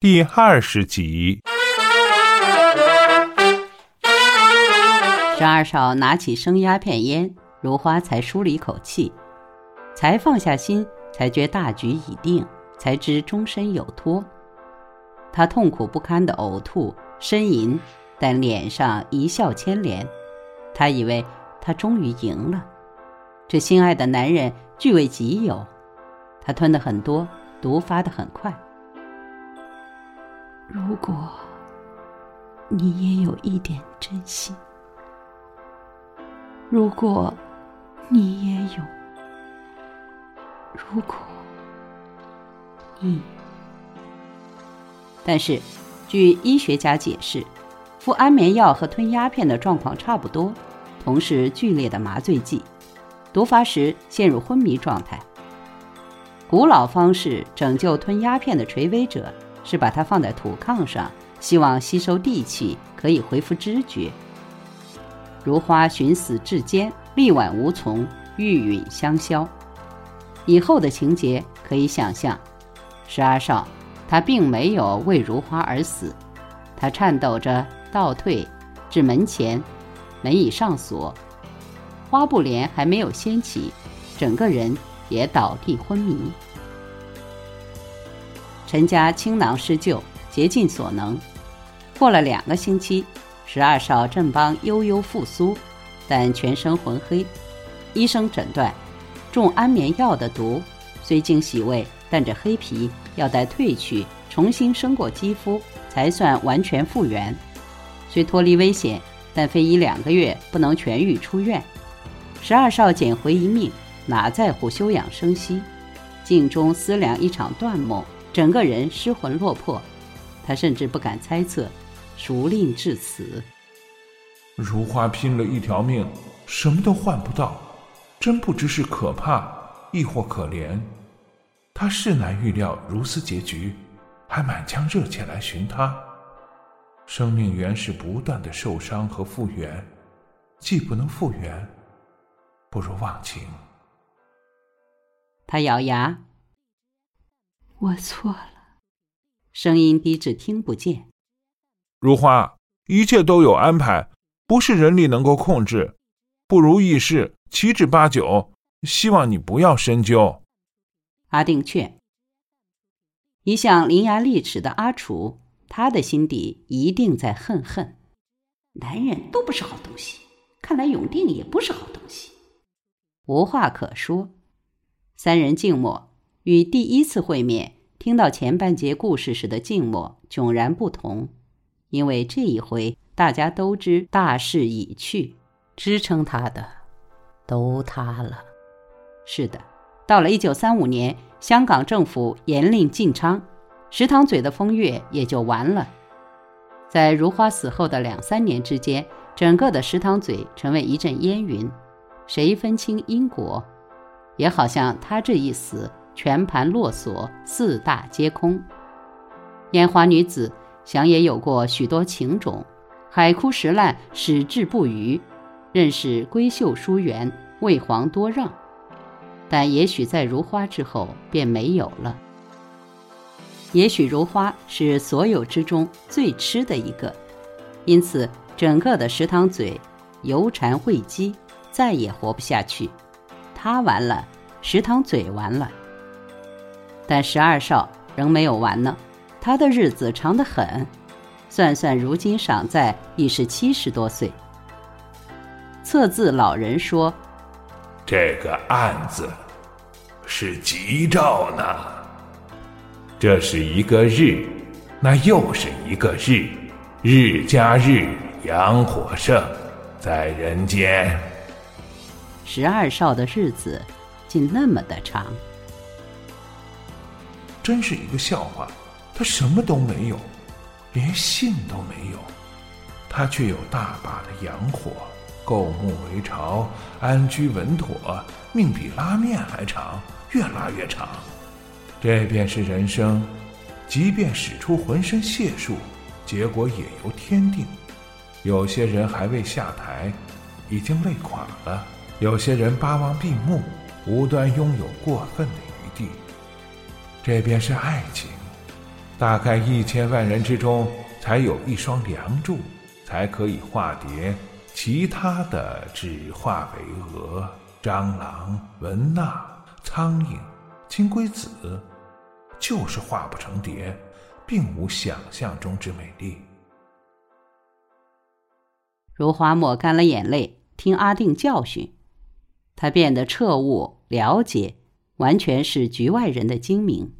第二十集。十二少拿起生鸦片烟，如花才舒了一口气，才放下心，才觉大局已定，才知终身有托。他痛苦不堪的呕吐、呻吟，但脸上一笑牵连。他以为他终于赢了，这心爱的男人据为己有。他吞的很多，毒发的很快。如果你也有一点真心，如果你也有，如果你……但是，据医学家解释，服安眠药和吞鸦片的状况差不多，同是剧烈的麻醉剂，毒发时陷入昏迷状态。古老方式拯救吞鸦片的垂危者，是把它放在土炕上，希望吸收地气，可以恢复知觉。如花寻死至坚，力挽无从，玉殒香消。以后的情节可以想象，十二少。他并没有为如花而死，他颤抖着倒退至门前，门已上锁，花布帘还没有掀起，整个人也倒地昏迷。陈家倾囊施救，竭尽所能。过了两个星期，十二少正邦悠悠复苏，但全身浑黑。医生诊断，中安眠药的毒，虽经洗胃。但这黑皮要待褪去，重新生过肌肤，才算完全复原。虽脱离危险，但非一两个月不能痊愈出院。十二少捡回一命，哪在乎休养生息？镜中思量一场断梦，整个人失魂落魄。他甚至不敢猜测，孰令至此？如花拼了一条命，什么都换不到，真不知是可怕，亦或可怜。他是难预料如斯结局，还满腔热切来寻他。生命原是不断的受伤和复原，既不能复原，不如忘情。他咬牙：“我错了。”声音低至听不见。如花，一切都有安排，不是人力能够控制。不如意事七至八九，希望你不要深究。阿定劝，一向伶牙俐齿的阿楚，他的心底一定在恨恨。男人都不是好东西，看来永定也不是好东西。无话可说，三人静默，与第一次会面听到前半节故事时的静默迥然不同。因为这一回，大家都知大势已去，支撑他的都塌了。是的。到了一九三五年，香港政府严令禁娼，石塘嘴的风月也就完了。在如花死后的两三年之间，整个的石塘嘴成为一阵烟云，谁分清因果？也好像他这一死，全盘落锁，四大皆空。烟花女子想也有过许多情种，海枯石烂，矢志不渝，任是闺秀疏远，为皇多让。但也许在如花之后便没有了。也许如花是所有之中最痴的一个，因此整个的石塘嘴油缠会积，再也活不下去。他完了，石塘嘴完了。但十二少仍没有完呢，他的日子长得很，算算如今尚在已是七十多岁。测字老人说。这个案子是吉兆呢。这是一个日，那又是一个日，日加日，阳火盛，在人间。十二少的日子竟那么的长，真是一个笑话。他什么都没有，连信都没有，他却有大把的阳火。构木为巢，安居稳妥，命比拉面还长，越拉越长。这便是人生，即便使出浑身解数，结果也由天定。有些人还未下台，已经累垮了；有些人巴望闭目，无端拥有过分的。这便是爱情，大概一千万人之中才有一双梁柱，才可以化蝶，其他的只化为蛾、蟑螂、蚊蜡、苍蝇、金龟子，就是化不成蝶，并无想象中之美丽。如花抹干了眼泪，听阿定教训，他变得彻悟了解，完全是局外人的精明。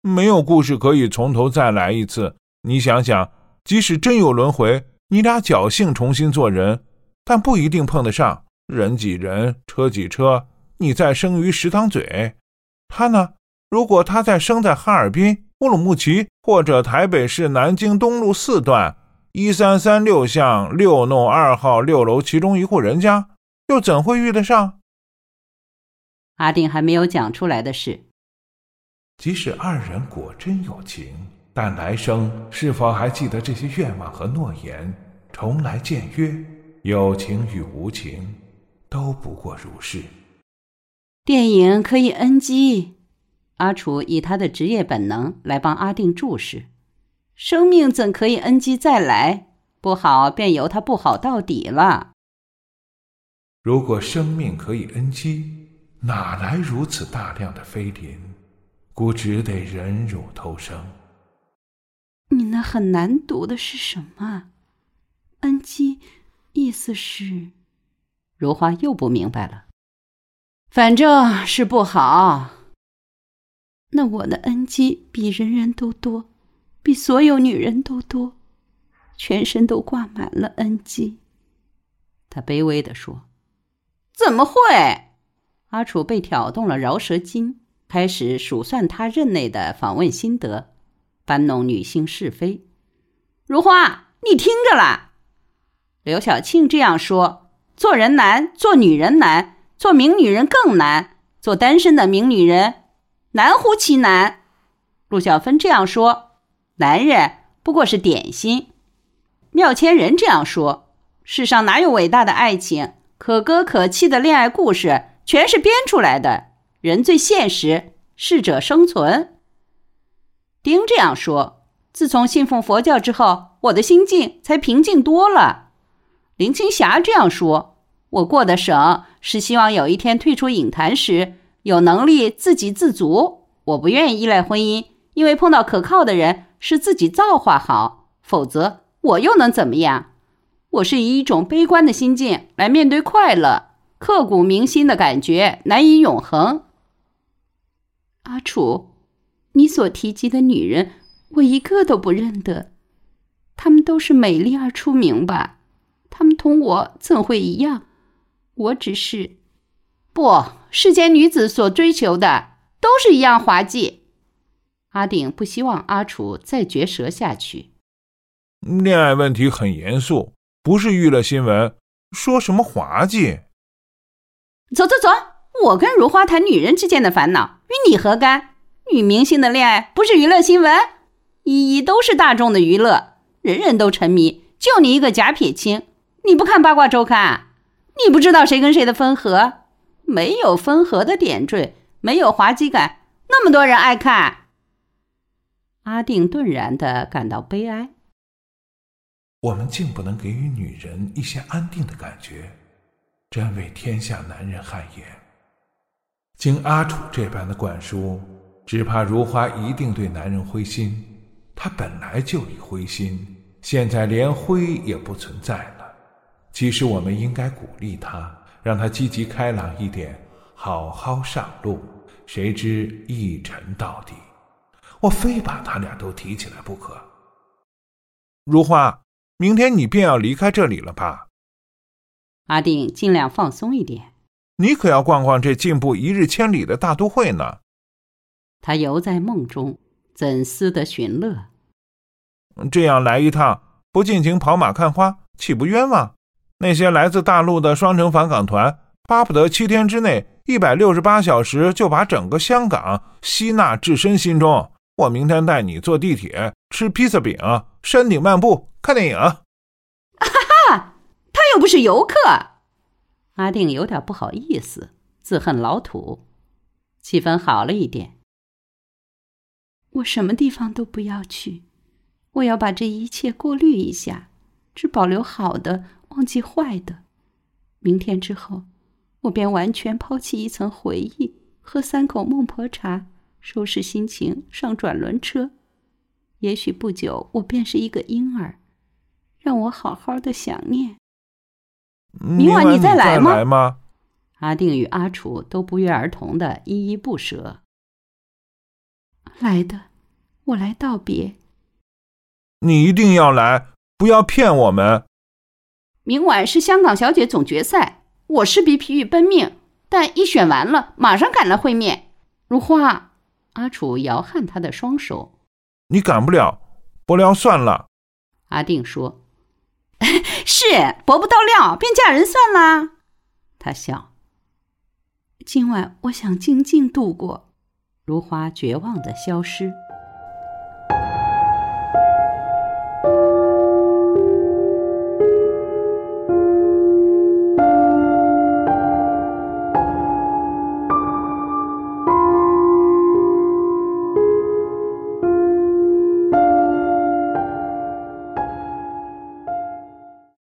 没有故事可以从头再来一次。你想想，即使真有轮回，你俩侥幸重新做人，但不一定碰得上。人挤人，车挤车，你再生于石塘嘴，他呢？如果他再生在哈尔滨、乌鲁木齐或者台北市南京东路四段。一三三六巷六弄二号六楼其中一户人家，又怎会遇得上？阿定还没有讲出来的事，即使二人果真有情，但来生是否还记得这些愿望和诺言？重来见约，有情与无情，都不过如是。电影可以 NG，阿楚以他的职业本能来帮阿定注释。生命怎可以 NG 再来？不好便由他不好到底了。如果生命可以 NG，哪来如此大量的飞林？孤只得忍辱偷生。你那很难读的是什么恩姬意思是？如花又不明白了。反正是不好。那我的恩姬比人人都多。比所有女人都多，全身都挂满了恩姬。他卑微地说：“怎么会？”阿楚被挑动了饶舌筋，开始数算他任内的访问心得，搬弄女性是非。如花，你听着啦！刘晓庆这样说：“做人难，做女人难，做名女人更难，做单身的名女人难乎其难。”陆小芬这样说。男人不过是点心。妙千人这样说：“世上哪有伟大的爱情？可歌可泣的恋爱故事全是编出来的。人最现实，适者生存。”丁这样说：“自从信奉佛教之后，我的心境才平静多了。”林青霞这样说：“我过得省，是希望有一天退出影坛时，有能力自给自足。我不愿意依赖婚姻，因为碰到可靠的人。”是自己造化好，否则我又能怎么样？我是以一种悲观的心境来面对快乐，刻骨铭心的感觉难以永恒。阿楚，你所提及的女人，我一个都不认得。她们都是美丽而出名吧？她们同我怎会一样？我只是……不，世间女子所追求的都是一样滑稽。阿定不希望阿楚再绝舌下去。恋爱问题很严肃，不是娱乐新闻。说什么滑稽？走走走，我跟如花谈女人之间的烦恼，与你何干？女明星的恋爱不是娱乐新闻，一一都是大众的娱乐，人人都沉迷。就你一个假撇清，你不看八卦周刊？你不知道谁跟谁的分合？没有分合的点缀，没有滑稽感，那么多人爱看。阿定顿然的感到悲哀。我们竟不能给予女人一些安定的感觉，真为天下男人汗颜。经阿楚这般的灌输，只怕如花一定对男人灰心。她本来就已灰心，现在连灰也不存在了。其实我们应该鼓励她，让她积极开朗一点，好好上路。谁知一沉到底。我非把他俩都提起来不可。如花，明天你便要离开这里了吧？阿定尽量放松一点。你可要逛逛这进步一日千里的大都会呢。他犹在梦中，怎思得寻乐？这样来一趟，不尽情跑马看花，岂不冤枉？那些来自大陆的双城返港团，巴不得七天之内，一百六十八小时就把整个香港吸纳至身心中。我明天带你坐地铁，吃披萨饼，山顶漫步，看电影。又不是游客。阿定有点不好意思，自恨老土。气氛好了一点。我什么地方都不要去，我要把这一切过滤一下，只保留好的，忘记坏的。明天之后，我便完全抛弃一层回忆，喝三口孟婆茶，收拾心情，上转轮车。也许不久，我便是一个婴儿，让我好好的想念。明晚你再来来吗？阿定与阿楚都不约而同的依依不舍。来的，我来道别。你一定要来，不要骗我们。明晚是香港小姐总决赛，我势必疲于奔命，但一选完了，马上赶来会面。如花，阿楚摇撼他的双手。你赶不了，不聊算了。阿定说：“ 是薄不到料，便嫁人算啦。”他笑。今晚我想静静度过。如花绝望的消失。